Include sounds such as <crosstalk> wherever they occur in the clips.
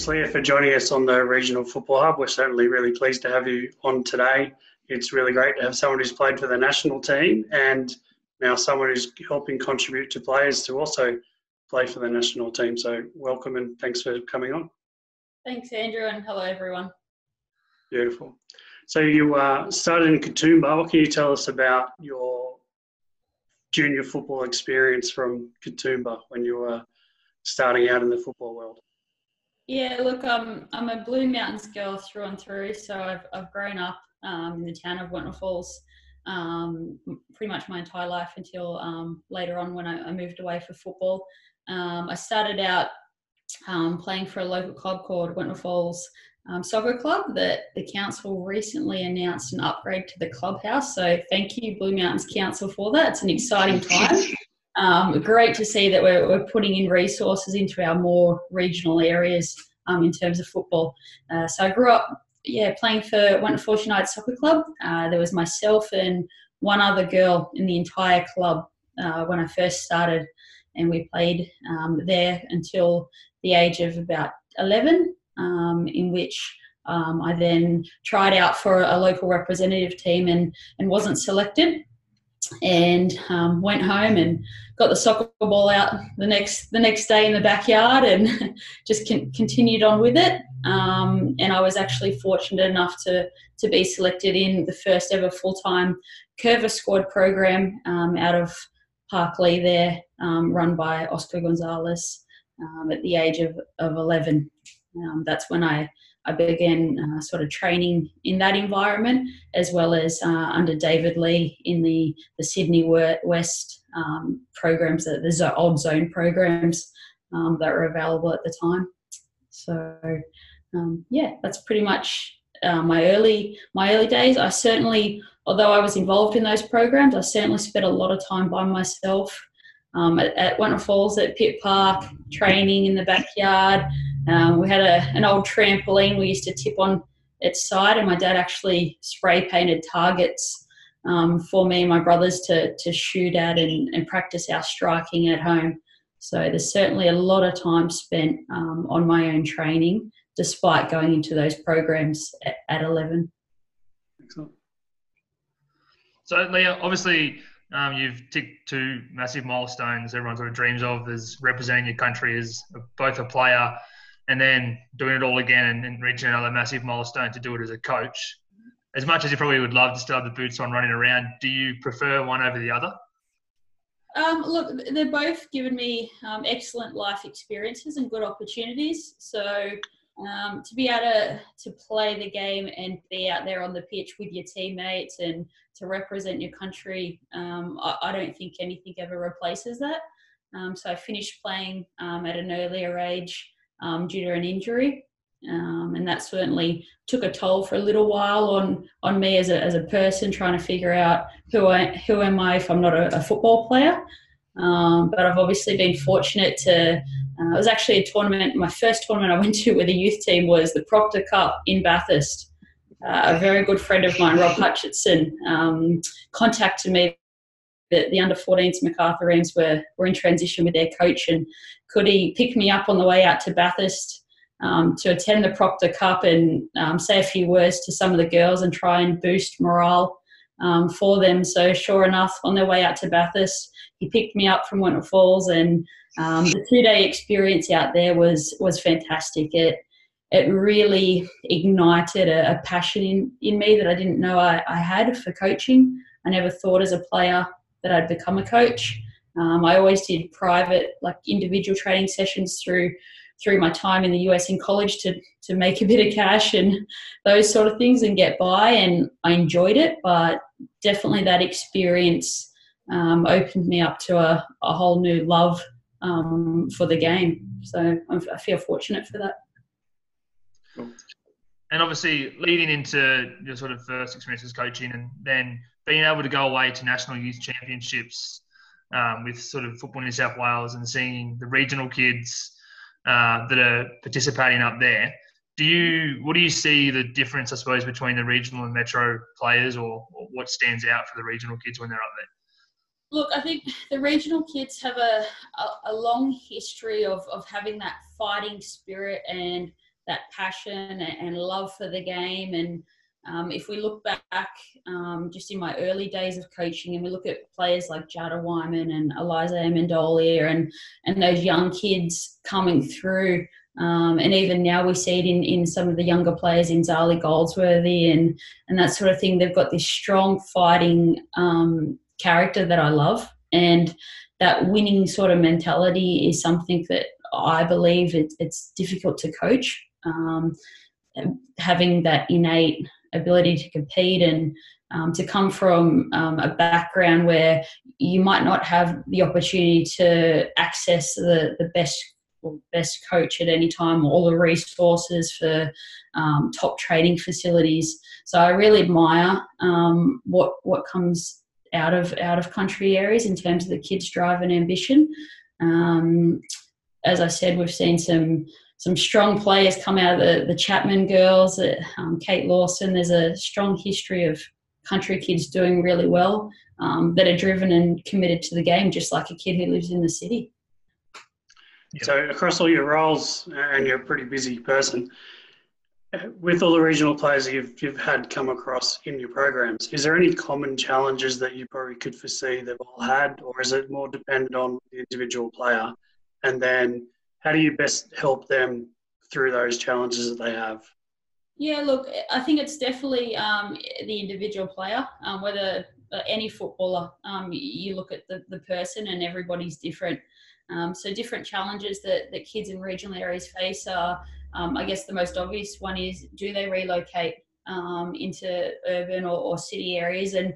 Thanks, Leah, for joining us on the Regional Football Hub. We're certainly really pleased to have you on today. It's really great to have someone who's played for the national team and now someone who's helping contribute to players to also play for the national team. So, welcome and thanks for coming on. Thanks, Andrew, and hello, everyone. Beautiful. So, you uh, started in Katoomba. What can you tell us about your junior football experience from Katoomba when you were starting out in the football world? Yeah, look, um, I'm a Blue Mountains girl through and through. So I've, I've grown up um, in the town of Wentworth Falls um, pretty much my entire life until um, later on when I, I, moved away for football. Um, I started out um, playing for a local club called Wentworth Falls um, Soccer Club that the council recently announced an upgrade to the clubhouse. So thank you, Blue Mountains Council, for that. It's an exciting time. Um, great to see that we're, we're, putting in resources into our more regional areas um, in terms of football. Uh, so I grew up, yeah, playing for Wentworth United Soccer Club. Uh, there was myself and one other girl in the entire club uh, when I first started, and we played um, there until the age of about 11, um, in which um, I then tried out for a local representative team and, and wasn't selected and um, went home and got the soccer ball out the next the next day in the backyard and <laughs> just con- continued on with it. Um, and I was actually fortunate enough to to be selected in the first ever full time Coerver Squad program um, out of Parklea there, um, run by Oscar Gonzalez um, at the age of, of 11. Um, that's when I I began uh, sort of training in that environment, as well as uh, under David Lee in the, the Sydney West um, programs, the, the old zone programs um, that were available at the time. So, um, yeah, that's pretty much uh, my early my early days. I certainly, although I was involved in those programs, I certainly spent a lot of time by myself um, at, at Wentworth Falls at Pitt Park, training in the backyard. Um, we had a, an old trampoline we used to tip on its side, and my dad actually spray painted targets um, for me and my brothers to, to shoot at and, and practice our striking at home. So there's certainly a lot of time spent um, on my own training, despite going into those programs at, at 11. Excellent. So, Leah, obviously, um, you've ticked two massive milestones everyone sort of dreams of as representing your country as both a player and then doing it all again and, and, reaching another massive milestone to do it as a coach. As much as you probably would love to still have the boots on running around, do you prefer one over the other? Um, look, they're both given me um, excellent life experiences and good opportunities. So um, to be able to, to play the game and be out there on the pitch with your teammates and to represent your country, um, I, I, don't think anything ever replaces that. Um, so I finished playing um, at an earlier age um, due to an injury. Um, and that certainly took a toll for a little while on on me as a, as a person trying to figure out who I who am I if I'm not a, a football player. Um, but I've obviously been fortunate to. Uh, it was actually a tournament. My first tournament I <laughs> went to with a youth team was the Proctor Cup in Bathurst. Uh, a very good friend of mine, Rob Hutchinson, um, contacted me that the under 14s Macarthur Rams were, were in transition with their coach and could he pick me up on the way out to Bathurst um, to attend the Proctor Cup and um, say a few words to some of the girls and try and boost morale um, for them. So sure enough, on their way out to Bathurst, he picked me up from Wentworth Falls and um, the two-day experience out there was was fantastic. It it really ignited a, a passion in, in me that I didn't know I, I had for coaching. I never thought as a player that I'd become a coach. Um, I always did private, like individual training sessions through through my time in the US in college to to make a bit of cash and those sort of things and get by. And I enjoyed it, but definitely that experience um, opened me up to a, a whole new love um, for the game. So I'm, I feel fortunate for that. And obviously, leading into your sort of first experience as coaching, and then being able to go away to national youth championships um, with sort of football in New South Wales and seeing the regional kids uh, that are participating up there. Do you what do you see the difference, I suppose, between the regional and metro players, or, or what stands out for the regional kids when they're up there? Look, I think the regional kids have a, a, a long history of, of having that fighting spirit and that passion and and love for the game. And um, if we look back um, just in my early days of coaching and we look at players like Jada Whyman and Eliza Ammendolia and, and those young kids coming through, um, and even now we see it in, in some of the younger players in Zali Goldsworthy and, and that sort of thing. They've got this strong fighting um, character that I love. And that winning sort of mentality is something that I believe it, it's difficult to coach. Um, having that innate ability to compete and um, to come from um, a background where you might not have the opportunity to access the, the best best coach at any time, all the resources for um, top training facilities. So I really admire um, what what comes out of out of country areas in terms of the kids' drive and ambition. Um, as I said, we've seen some some strong players come out of the, the Chapman girls, uh, um, Kate Lawson. There's a strong history of country kids doing really well um, that are driven and committed to the game, just like a kid who lives in the city. So, across all your roles, and you're a pretty busy person, with all the regional players you've, you've had come across in your programs, is there any common challenges that you probably could foresee they've all had, or is it more dependent on the individual player? And then how do you best help them through those challenges that they have? Yeah, look, I think it's definitely um, the individual player. Um, whether uh, any footballer, um, you look at the, the person and everybody's different. Um, so different challenges that, that kids in regional areas face are, um, I guess the most obvious one is do they relocate um, into urban or, or, city areas? And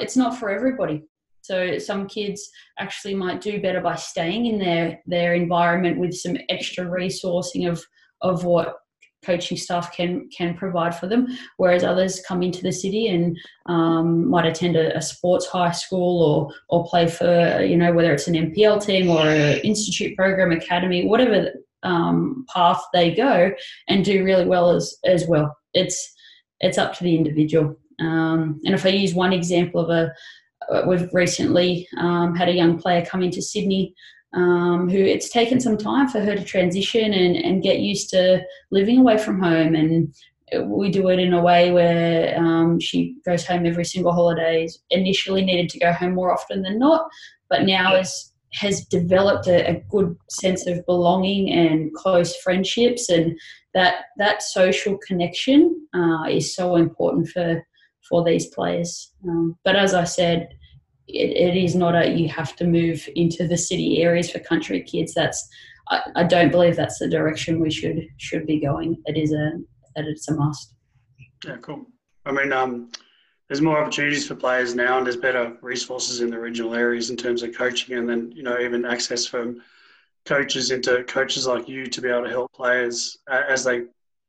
it's not for everybody. So some kids actually might do better by staying in their their environment with some extra resourcing of of what coaching staff can can provide for them, whereas others come into the city and um, might attend a, a, sports high school or or play for you know whether it's an NPL team or an institute program, academy, whatever um, path they go, and do really well as as well. It's it's up to the individual. Um, and if I use one example of a we've recently um, had a young player come into Sydney um, who it's taken some time for her to transition and, and get used to living away from home. And we do it in a way where um, she goes home every single holidays. Initially needed to go home more often than not, but now is has developed a, a, good sense of belonging and close friendships and that that social connection uh, is so important for for these players. Um, but as I said, it, it is not a you have to move into the city areas for country kids. That's I, I don't believe that's the direction we should should be going. It is a that it's a must. Yeah, cool. I mean, um, there's more opportunities for players now, and there's better resources in the regional areas in terms of coaching, and then you know even access from coaches into coaches like you to be able to help players as they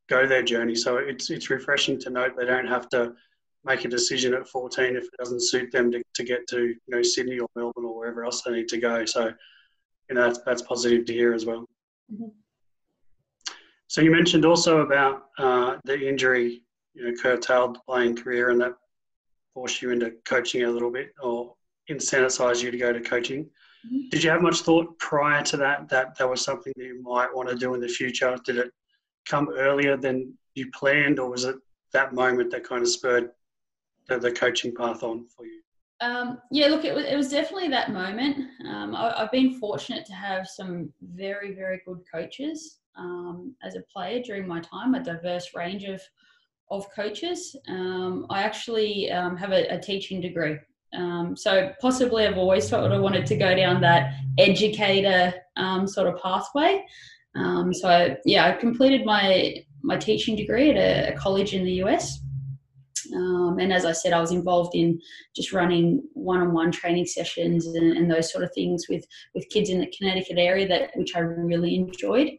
go their journey. So it's it's refreshing to note they don't have to make a decision at 14 if it doesn't suit them to, to get to you know Sydney or Melbourne or wherever else they need to go. So you know that's, that's positive to hear as well. Mm-hmm. So you mentioned also about uh, the injury, you know, curtailed the playing career, and that forced you into coaching a little bit, or incentivize you to go to coaching. Mm-hmm. Did you have much thought prior to that that that was something that you might want to do in the future? Did it come earlier than you planned, or was it that moment that kind of spurred the, the coaching path on for you? Um, yeah, look, it was, it was definitely that moment. Um, I, have been fortunate to have some very, very good coaches um, as a player during my time, a diverse range of, of coaches. Um, I actually um, have a, a, teaching degree. Um, so possibly I've always thought I wanted to go down that educator sort of pathway. so yeah, I completed my, my teaching degree at a, a college in the US. Um, and as I said, I was involved in just running one-on-one training sessions and, and, those sort of things with with kids in the Connecticut area that which I really enjoyed.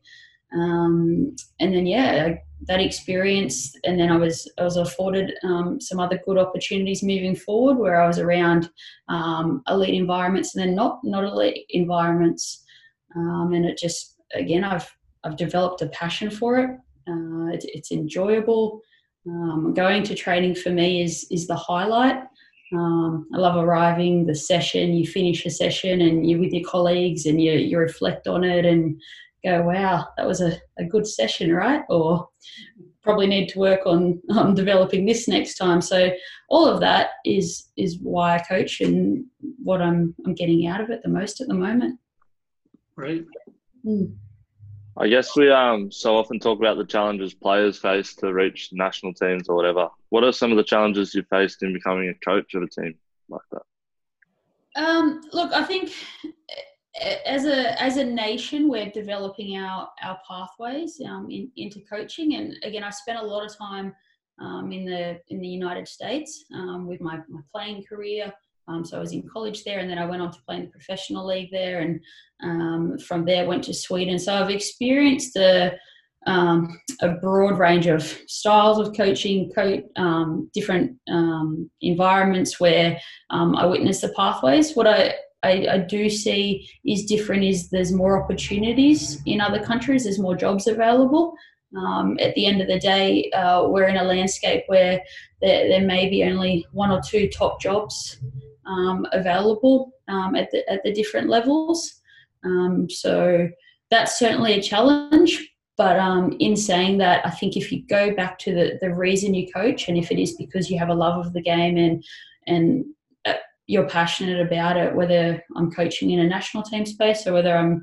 Um, and then yeah, that experience, and then I was I was afforded um, some other good opportunities moving forward, where I was around um, elite environments and then not not elite environments, um, and it just again I've I've developed a passion for it. Uh, it it's enjoyable. Um, going to training for me is is the highlight. Um, I love arriving the session. You finish a session and you're with your colleagues and you you reflect on it and go, wow, that was a, a good session, right? Or probably need to work on, on developing this next time. So all of that is is why I coach and what I'm I'm getting out of it the most at the moment. Right. Mm. I guess we um so often talk about the challenges players face to reach national teams or whatever. What are some of the challenges you faced in becoming a coach of a team like that? Um, look, I think as a as a nation, we're developing our our pathways um, in, into coaching. And again, I spent a lot of time um, in the in the United States um, with my, my playing career. Um, so I was in college there, and then I went on to play in the professional league there, and um, from there went to Sweden. So I've experienced a um, a broad range of styles of coaching, co- different environments where I witness the pathways. What I, I, I, do see is different is there's more opportunities in other countries, there's more jobs available. Um, at the end of the day, uh, we're in a landscape where there, there, may be only one or two top jobs um, available at, the, at the different levels. so that's certainly a challenge but um, in saying that, I think if you go back to the, the reason you coach, and if it is because you have a love of the game and and you're passionate about it, whether I'm coaching in a national team space or whether I'm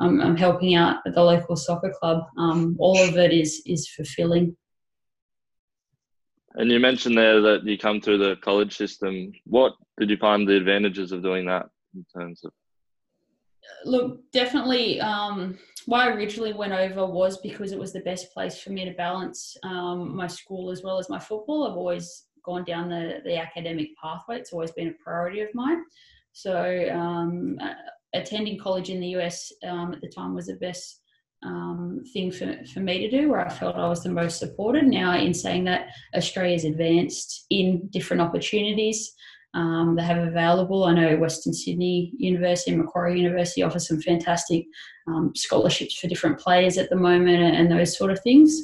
I'm, I'm helping out at the local soccer club, um, all of it is is fulfilling. And you mentioned there that you come through the college system. What did you find the advantages of doing that in terms of? Look, definitely. Um, why I originally went over was because it was the best place for me to balance um, my school as well as my football. I've always gone down the, the academic pathway, it's always been a priority of mine. So, um, uh, attending college in the US um, at the time was the best um, thing for, for me to do, where I felt I was the most supported. Now, in saying that, Australia's advanced in different opportunities um, they have available. I know Western Sydney University and Macquarie University offer some fantastic um, scholarships for different players at the moment and, and those sort of things.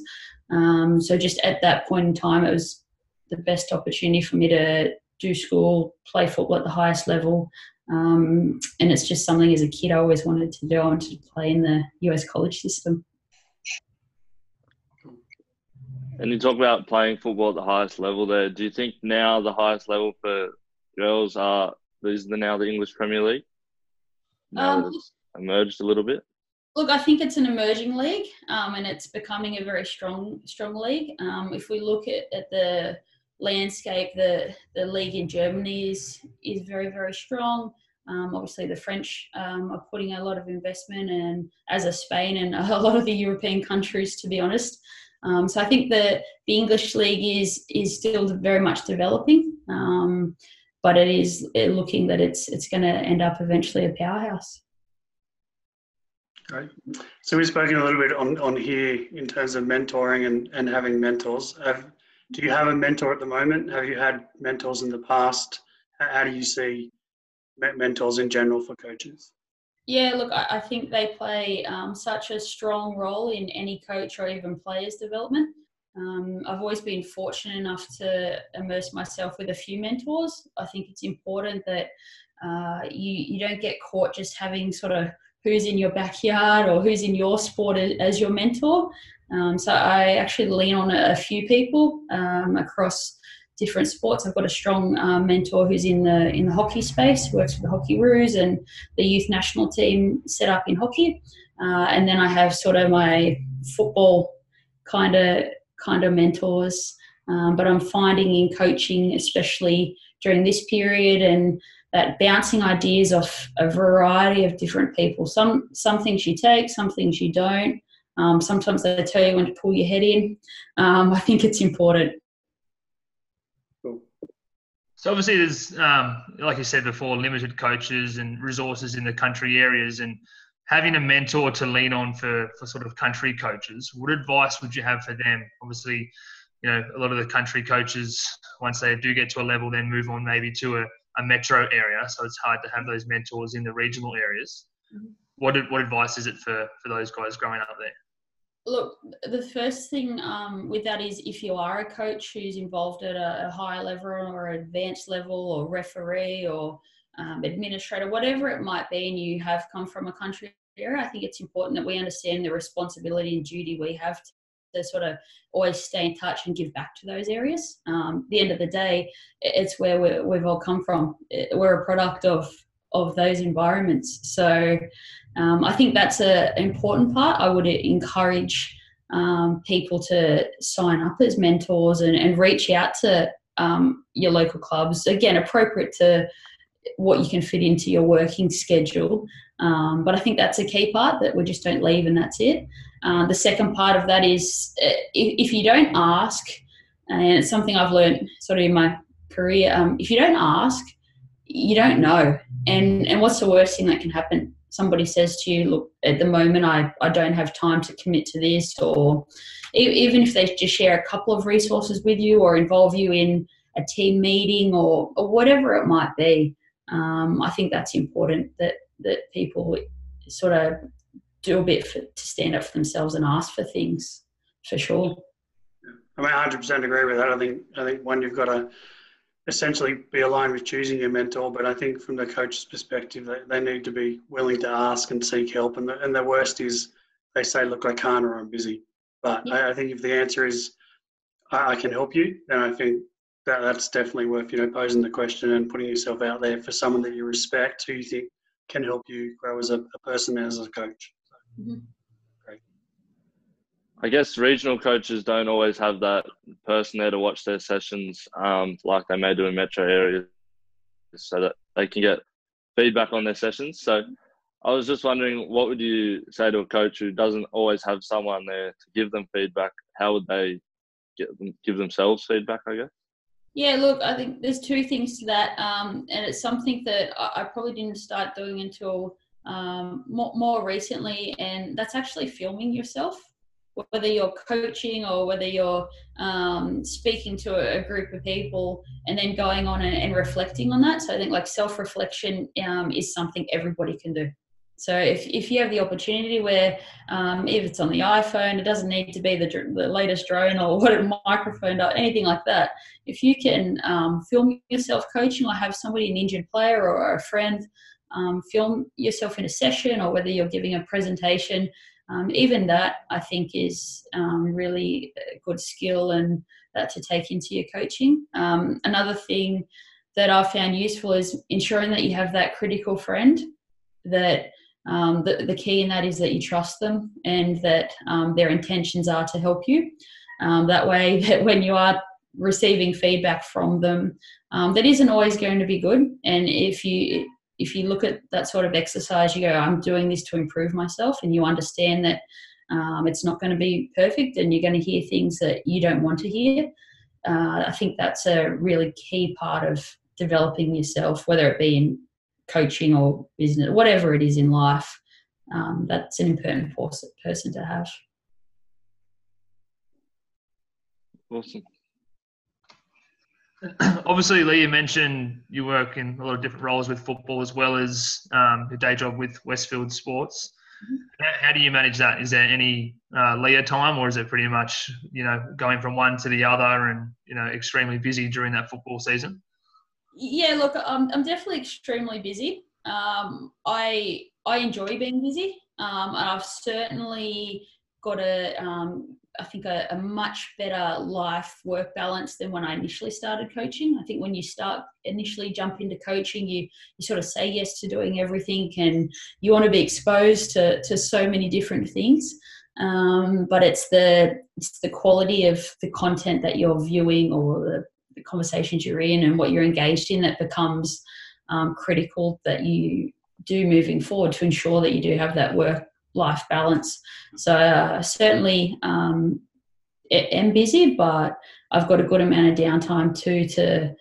Um, so just at that point in time, it was the best opportunity for me to do school, play football at the highest level. Um, and it's just something as a kid I always wanted to do. I wanted to play in the US college system. And you talk about playing football at the highest level there. Do you think now the highest level for girls are is the now the English Premier League? Um, emerged a little bit. Look, I think it's an emerging league, um, and it's becoming a very strong strong league. Um, if we look at, at the landscape, the the league in Germany is is very very strong. Um, obviously, the French um, are putting a lot of investment, and as a Spain and <laughs> a lot of the European countries, to be honest. Um, so I think the the English league is is still very much developing. Um, but it is looking that it's it's going to end up eventually a powerhouse. Great. So we've spoken a little bit on, on here in terms of mentoring and, and having mentors. Do you have a mentor at the moment? Have you had mentors in the past? How do you see mentors in general for coaches? Yeah, look, I, think they play um, such a strong role in any coach or even player's development. Um, I've always been fortunate enough to immerse myself with a few mentors. I think it's important that uh, you, you don't get caught just having sort of who's in your backyard or who's in your sport as your mentor. Um, so I actually lean on a, few people um, across different sports. I've got a strong uh, mentor who's in the in the hockey space, works for the Hockeyroos and the youth national team set up in hockey. Uh, and then I have sort of my football kind of kind of mentors. Um, but I'm finding in coaching, especially during this period, and that bouncing ideas off a variety of different people. Some some things you take, some things you don't. Um, sometimes they tell you when to pull your head in. Um, I think it's important. Cool. So obviously, there's um, like you said before, limited coaches and resources in the country areas, and having a mentor to lean on for, for sort of country coaches, what advice would you have for them? Obviously, you know, a lot of the country coaches, once they do get to a level, then move on maybe to a, a metro area. So it's hard to have those mentors in the regional areas. Mm-hmm. What, what advice is it for, for those guys growing up there? Look, the first thing um, with that is if you are a coach who's involved at a, a higher level or advanced level or referee or um, administrator, whatever it might be, and you have come from a country area. I think it's important that we understand the responsibility and duty we have to, to sort of always stay in touch and give back to those areas. Um, the end of the day, it's where we have all come from. We're a product of of those environments. So um, I think that's an important part. I would encourage um, people to sign up as mentors and, and reach out to um, your local clubs. Again, appropriate to what you can fit into your working schedule. Um, but I think that's a key part that we just don't leave and that's it. Uh, the second part of that is uh, if, if, you don't ask, and it's something I've learned sort of in my career, um, if you don't ask, you don't know. And, and what's the worst thing that can happen? Somebody says to you, look, at the moment I, I don't have time to commit to this, or even if they just share a couple of resources with you or involve you in a team meeting or, or whatever it might be. Um, I think that's important that that people sort of do a bit for, to stand up for themselves and ask for things, for sure. I mean, 100% agree with that. I think I think one you've got to essentially be aligned with choosing your mentor, but I think from the coach's perspective, they, they need to be willing to ask and seek help. And the, and the worst is they say, "Look, I can't," or "I'm busy." But yeah. I, I, think if the answer is, I, I, can help you," then I think that that's definitely worth you know posing the question and putting yourself out there for someone that you respect who you think can help you grow as a, a person and as a coach. So, mm-hmm. I guess regional coaches don't always have that person there to watch their sessions um, like they may do in metro areas so that they can get feedback on their sessions. So I was just wondering, what would you say to a coach who doesn't always have someone there to give them feedback? How would they them, give themselves feedback, I guess? Yeah, look, I think there's two things to that, um, and it's something that I, probably didn't start doing until um, more, more recently, and that's actually filming yourself, whether you're coaching or whether you're um, speaking to a, group of people, and then going on and, and, reflecting on that. So I think like self-reflection um, is something everybody can do. So if, if you have the opportunity where, um, if it's on the iPhone, it doesn't need to be the, the latest drone or <laughs> what a microphone or anything like that. If you can um, film yourself coaching or have somebody, an injured player or a friend, um, film yourself in a session or whether you're giving a presentation, um, even that I think is um, really a good skill and uh, to take into your coaching. Um, another thing that I've found useful is ensuring that you have that critical friend that um, the, the key in that is that you trust them and that um, their intentions are to help you. Um, that way, <laughs> that when you are receiving feedback from them, um, that isn't always going to be good. And if you if you look at that sort of exercise, you go, "I'm doing this to improve myself," and you understand that um, it's not going to be perfect, and you're going to hear things that you don't want to hear. Uh, I think that's a really key part of developing yourself, whether it be in coaching or business, whatever it is in life, um, that's an important person to have. Awesome. <clears throat> Obviously, Leah, you mentioned you work in a lot of different roles with football as well as um, your day job with Westfield Sports. Mm-hmm. How do you manage that? Is there any uh, leisure time, or is it pretty much you know going from one to the other and you know extremely busy during that football season? yeah, look, I'm, I'm definitely extremely busy. Um, I I enjoy being busy, um, and I've certainly got a um, I think a, a, much better life work balance than when I initially started coaching. I think when you start initially jump into coaching, you you sort of say yes to doing everything, and you want to be exposed to to so many different things. Um, but it's the it's the quality of the content that you're viewing or the the conversations you're in and what you're engaged in that becomes um, critical that you do moving forward to ensure that you do have that work life balance. So uh, certainly um, am busy, but I've got a good amount of downtime too to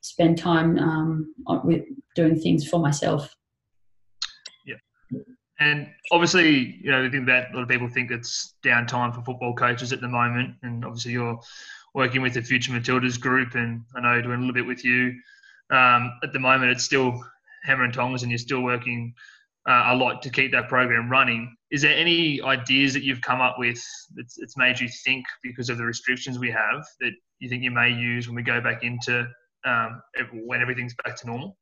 spend time um, with doing things for myself. Yeah, and obviously, you know, I think that a lot of people think it's downtime for football coaches at the moment, and obviously you're working with the Future Matildas group, and I know doing a little bit with you. Um, at the moment, it's still hammer and tongs, and you're still working uh, a lot to keep that program running. Is there any ideas that you've come up with that's, that's made you think because of the restrictions we have that you think you may use when we go back into um, when everything's back to normal?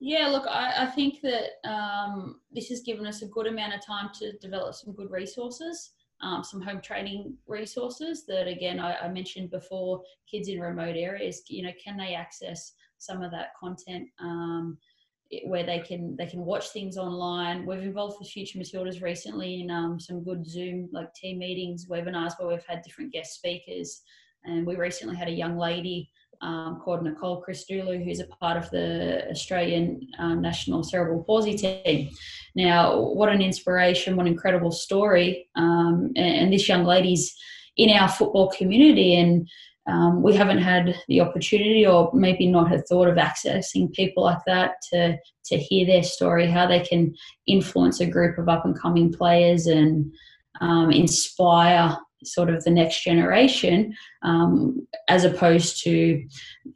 Yeah, look, I, I think that um, this has given us a good amount of time to develop some good resources, um, some home training resources that, again, I, I, mentioned before, kids in remote areas, you know, can they access some of that content um, where they can they can watch things online. We've involved with Future Matildas recently in um, some good Zoom like team meetings, webinars where we've had different guest speakers, and we recently had a young lady um, called Nicole Christodoulou, who's a part of the Australian um, national cerebral palsy team. Now, what an inspiration, what an incredible story. Um, and, and, this young lady's in our football community, and um, we haven't had the opportunity, or maybe not had thought of accessing people like that to, to hear their story, how they can influence a group of up and coming players and um, inspire sort of the next generation, um, as opposed to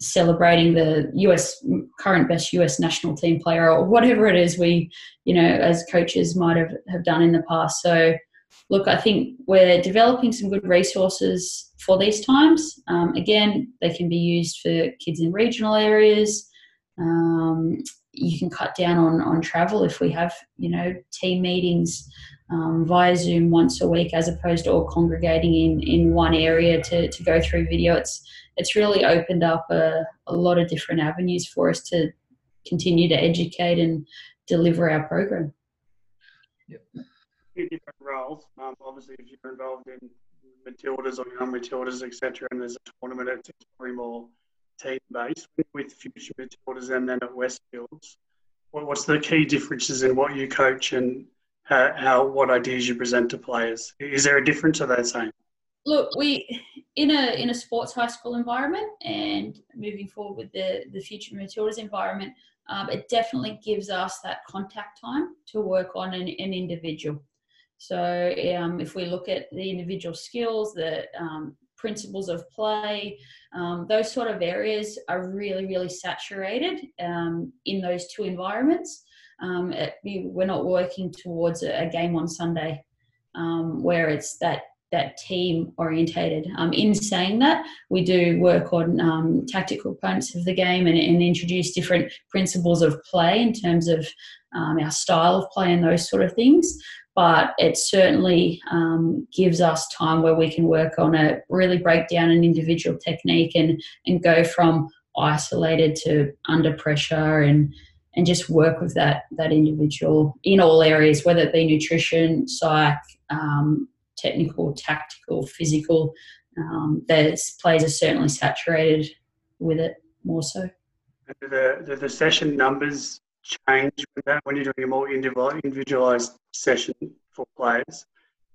celebrating the US current best US national team player or whatever it is we, you know, as coaches might have, have done in the past. So, look, I think we're developing some good resources for these times. Um, again, they can be used for kids in regional areas. Um, you can cut down on, on travel if we have, you know, team meetings um, via Zoom once a week as opposed to all congregating in, in one area to, to go through video. It's, it's really opened up a, a lot of different avenues for us to continue to educate and deliver our program. Yep. Different roles. Um, obviously, if you're involved in Matildas or young Matildas, etc., and there's a tournament, it's probably more team based with future Matildas and then at Westfields. What's the key differences in what you coach and how, how what ideas you present to players. Is there a difference or that same? Look, we in a in a sports high school environment and moving forward with the the future Matildas environment, um, it definitely gives us that contact time to work on an, an individual. So um, if we look at the individual skills, the um, principles of play, um, those sort of areas are really, really saturated um, in those two environments um, it, we're not working towards a, game on Sunday um, where it's that that team orientated. Um, in saying that, we do work on um, tactical components of the game and, and, introduce different principles of play in terms of um, our style of play and those sort of things. But it certainly um, gives us time where we can work on a really break down an individual technique and and go from isolated to under pressure and and just work with that that individual in all areas, whether it be nutrition, psych, um, technical, tactical, physical. Um, those plays are certainly saturated with it more so. Do the, the session numbers change when you're doing a more individualized session for players?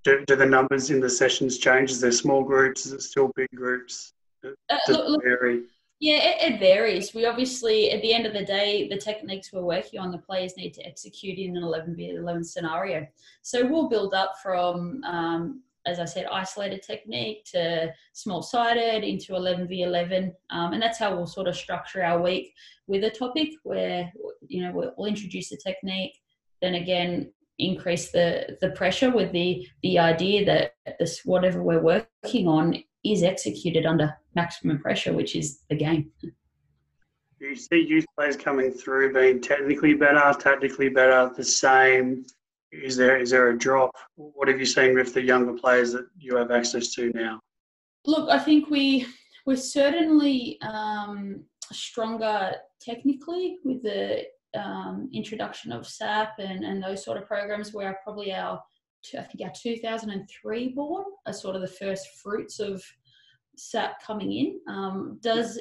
Do, do the numbers in the sessions change? Is there small groups? Is it still big groups? Does uh, look, look, vary? Yeah, it, it, varies. We obviously, at the end of the day, the techniques we're working on, the players need to execute in an 11 v 11 scenario. So we'll build up from, um, as I said, isolated technique to small sided into 11 v 11. Um, and that's how we'll sort of structure our week with a topic where, you know, we'll, we'll introduce the technique, then again, increase the, the pressure with the, the idea that this, whatever we're working on is executed under maximum pressure, which is the game. Do you see youth players coming through being technically better, tactically better, the same? Is there is there a drop? What have you seen with the younger players that you have access to now? Look, I think we we're certainly um, stronger technically with the um, introduction of SAP and, and those sort of programs where probably our I think our 2003 born are sort of the first fruits of SAP coming in. Um, does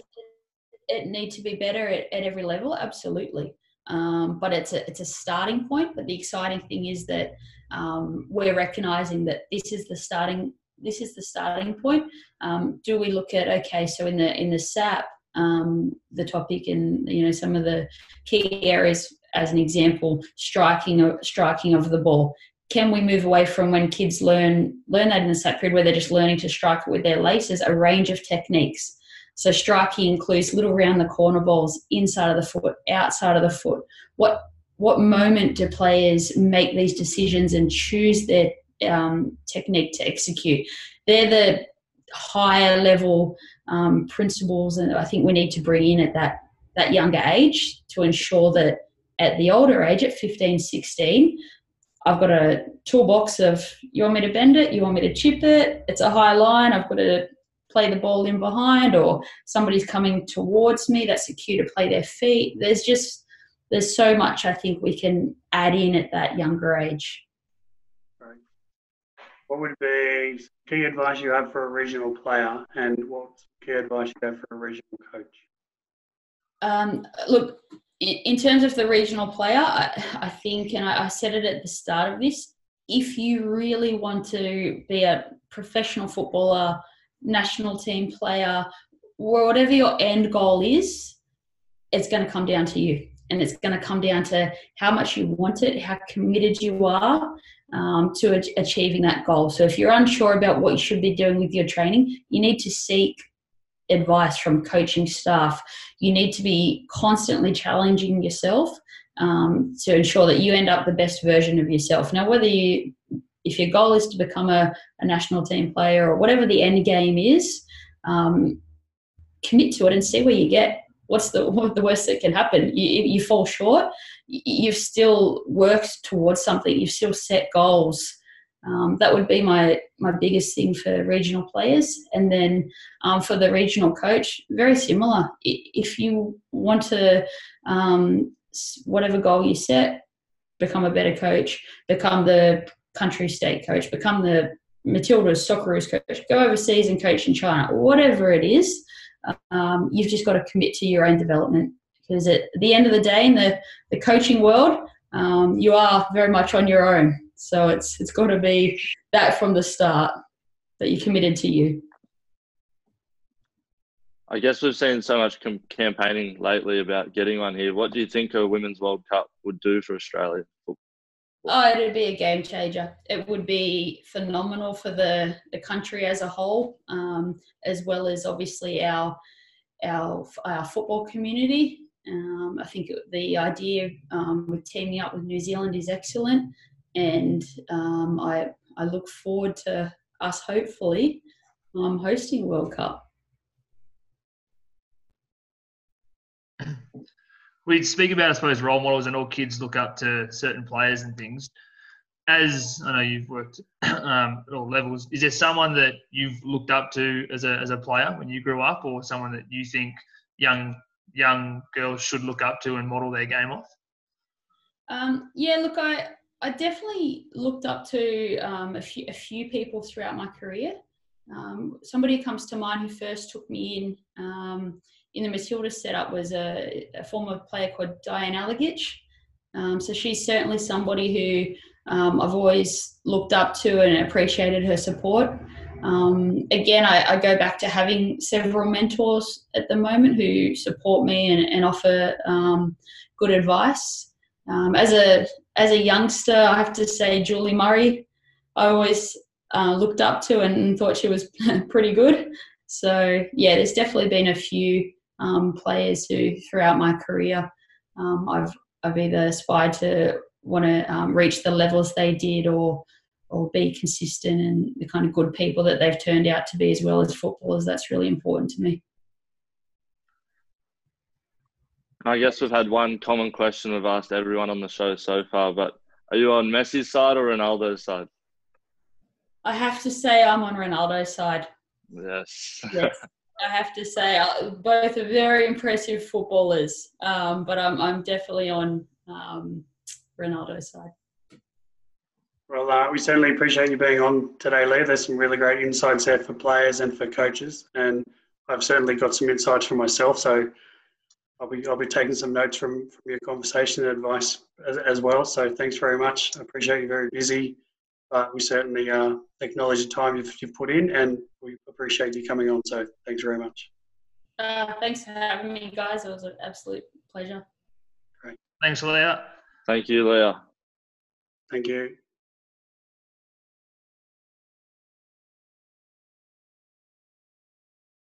it need to be better at, at every level? Absolutely. Um, but it's a, it's a starting point. But the exciting thing is that um, we're recognizing that this is the starting this is the starting point. Um, do we look at okay? So in the in the SAP, um, the topic and you know some of the key areas as an example, striking striking of the ball can we move away from when kids learn learn that in the SAP period where they're just learning to strike with their laces, a range of techniques. So striking includes little round the corner balls, inside of the foot, outside of the foot. What what moment do players make these decisions and choose their um, technique to execute? They're the higher level um, principles, and I think we need to bring in at that that younger age to ensure that at the older age, at 15, 16, I've got a toolbox of you want me to bend it, you want me to chip it, it's a high line, I've got to play the ball in behind, or somebody's coming towards me, that's a cue to play their feet. There's just there's so much I think we can add in at that younger age. Right. What would be key advice you have for a regional player, and what key advice you have for a regional coach? Um, look, in terms of the regional player, I, I think, and I, I, said it at the start of this, if you really want to be a professional footballer, national team player, whatever your end goal is, it's going to come down to you. And it's going to come down to how much you want it, how committed you are um, to achieving that goal. So if you're unsure about what you should be doing with your training, you need to seek advice from coaching staff. You need to be constantly challenging yourself um, to ensure that you end up the best version of yourself. Now, whether you, if your goal is to become a, a national team player or whatever the end game is, um, commit to it and see where you get. What's the <laughs> what the worst that can happen? You, you fall short. You've still worked towards something. You've still set goals um, that would be my my biggest thing for regional players, and then um, for the regional coach, very similar. If you want to, um, whatever goal you set, become a better coach, become the country state coach, become the Matilda's Socceroos coach, go overseas and coach in China, whatever it is, um, you've just got to commit to your own development. Because at the end of the day, in the, the coaching world, um, you are very much on your own. So it's it's got to be that from the start that you committed to you. I guess we've seen so much com- campaigning lately about getting one here. What do you think a Women's World Cup would do for Australia? Oh, it'd be a game changer. It would be phenomenal for the, the country as a whole, um, as well as obviously our our our football community. Um, I think the idea um, with teaming up with New Zealand is excellent and um, I I look forward to us hopefully um, hosting World Cup. We speak about, I suppose, role models, and all kids look up to certain players and things. As I know you've worked <clears throat> um, at all levels, is there someone that you've looked up to as a as a player when you grew up, or someone that you think young young girls should look up to and model their game off? Um, yeah, look, I I definitely looked up to um, a, few, a few people throughout my career. Um, somebody comes to mind who first took me in um, in the Matilda setup was a, a, former player called Diane Alagich. Um, so she's certainly somebody who um, I've always looked up to and appreciated her support. Um, again, I, I, go back to having several mentors at the moment who support me and, and offer good advice. as a as a youngster, I have to say Julie Murray, I always uh, looked up to and thought she was <laughs> pretty good. So yeah, there's definitely been a few um, players who, throughout my career, um, I've I've either aspired to want to um, reach the levels they did, or or be consistent and the kind of good people that they've turned out to be, as well as footballers. That's really important to me. I guess we've had one common question we've asked everyone on the show so far, but are you on Messi's side or Ronaldo's side? I have to say I'm on Ronaldo's side. Yes. yes. <laughs> I have to say uh, both are very impressive footballers, um, but I'm I'm definitely on um, Ronaldo's side. Well, uh, we certainly appreciate you being on today, Leah. There's some really great insights there for players and for coaches, and I've certainly got some insights for myself. So I'll be I'll be taking some notes from from your conversation and advice as, as well. So thanks very much. I appreciate you very busy, but we certainly uh, acknowledge the time you've, you've put in, and we appreciate you coming on. So thanks very much. Uh, thanks for having me, guys. It was an absolute pleasure. Great. Thanks, Leah. Thank you, Leah. Thank you.